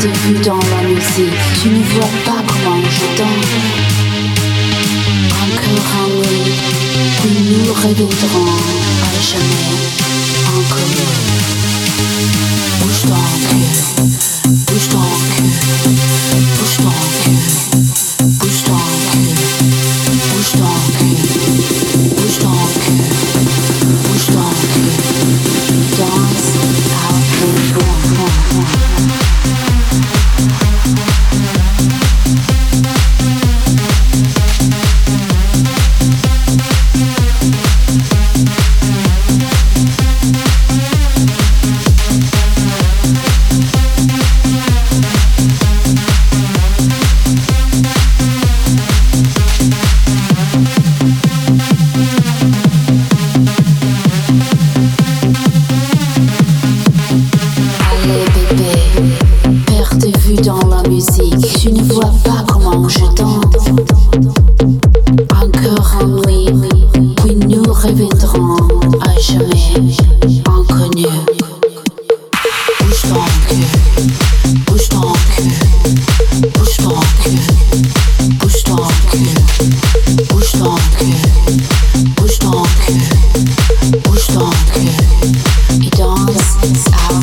perdu dans la musique. Tu ne vois pas comment je danse. Encore un nuit, où nous reviendrons à jamais. Ton cul. Push on, you dance out.